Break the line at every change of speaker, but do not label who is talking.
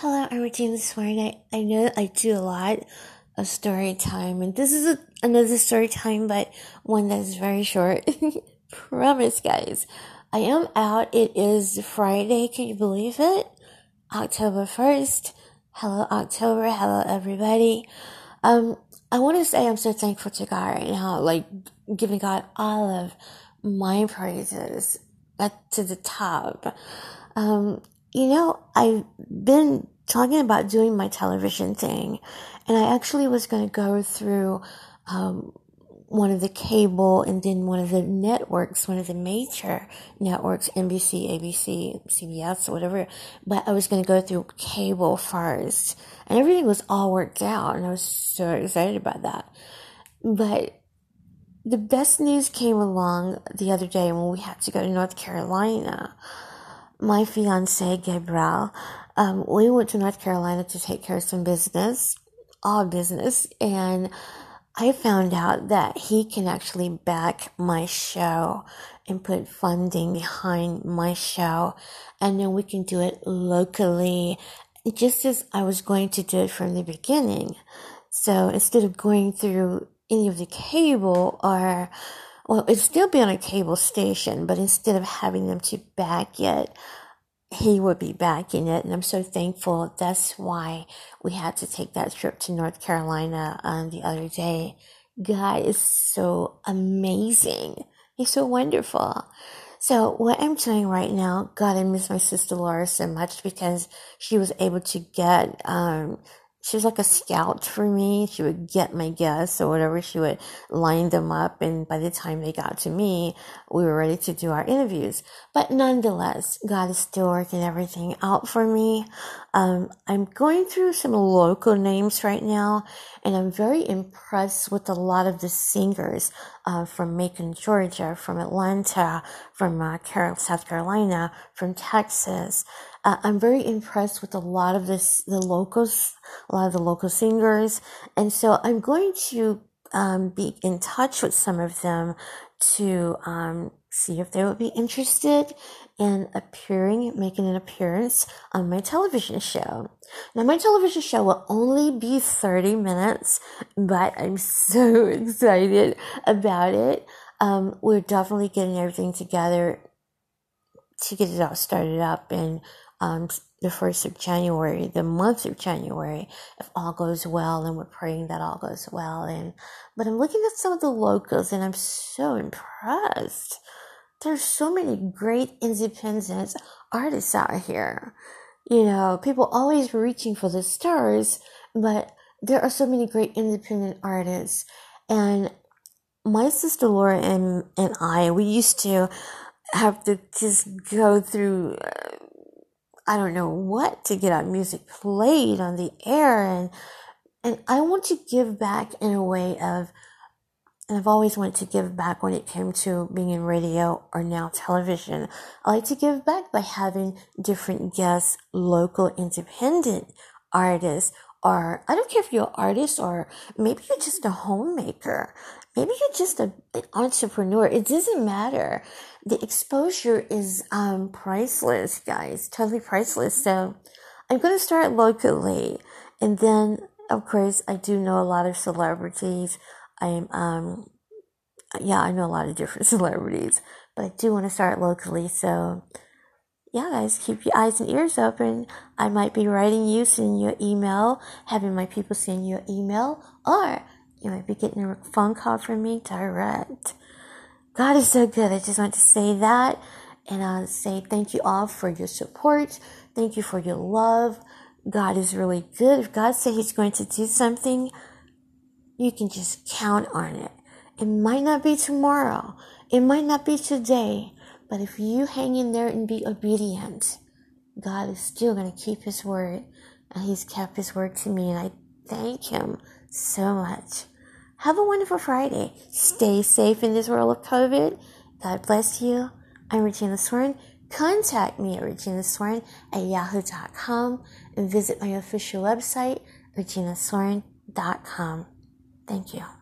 Hello, I'm Regina Swarn. I, I know I do a lot of story time, and this is a, another story time, but one that is very short. Promise, guys. I am out. It is Friday. Can you believe it? October 1st. Hello, October. Hello, everybody. Um, I want to say I'm so thankful to God right now, like giving God all of my praises at to the top. Um, you know, I've been talking about doing my television thing, and I actually was going to go through um, one of the cable and then one of the networks, one of the major networks, NBC, ABC, CBS, whatever. But I was going to go through cable first, and everything was all worked out, and I was so excited about that. But the best news came along the other day when we had to go to North Carolina my fiance Gabriel, um, we went to North Carolina to take care of some business, all business, and I found out that he can actually back my show and put funding behind my show, and then we can do it locally, just as I was going to do it from the beginning. So instead of going through any of the cable or well, it'd still be on a cable station, but instead of having them to back it, he would be backing it. And I'm so thankful. That's why we had to take that trip to North Carolina um, the other day. God is so amazing. He's so wonderful. So what I'm doing right now, God, I miss my sister Laura so much because she was able to get, um, she was like a scout for me. She would get my guests or whatever. She would line them up. And by the time they got to me, we were ready to do our interviews. But nonetheless, God is still working everything out for me. Um, I'm going through some local names right now, and I'm very impressed with a lot of the singers uh, from Macon, Georgia, from Atlanta, from uh, South Carolina, from Texas. Uh, I'm very impressed with a lot of this, the locals, a lot of the local singers. And so I'm going to um, be in touch with some of them to um, see if they would be interested in appearing, making an appearance on my television show. Now, my television show will only be 30 minutes, but I'm so excited about it. Um, we're definitely getting everything together to get it all started up and um, the first of January, the month of January, if all goes well, and we're praying that all goes well. And but I'm looking at some of the locals, and I'm so impressed. There's so many great independent artists out here. You know, people always reaching for the stars, but there are so many great independent artists. And my sister Laura and, and I, we used to have to just go through uh, I don't know what to get our music played on the air and and I want to give back in a way of and I've always wanted to give back when it came to being in radio or now television. I like to give back by having different guests, local independent artists, or I don't care if you're an artist or maybe you're just a homemaker. Maybe you're just a, an entrepreneur. It doesn't matter the exposure is um, priceless, guys, totally priceless. So I'm going to start locally. And then, of course, I do know a lot of celebrities. I'm, um, yeah, I know a lot of different celebrities, but I do want to start locally. So, yeah, guys, keep your eyes and ears open. I might be writing you, sending you an email, having my people send you an email, or you might be getting a phone call from me direct. God is so good. I just want to say that and uh, say thank you all for your support. Thank you for your love. God is really good. If God said He's going to do something, you can just count on it. It might not be tomorrow. It might not be today. But if you hang in there and be obedient, God is still going to keep His word. And He's kept His word to me. And I thank Him so much. Have a wonderful Friday. Stay safe in this world of COVID. God bless you. I'm Regina Swarn. Contact me at reginaswarn at yahoo.com and visit my official website, reginaswarn.com. Thank you.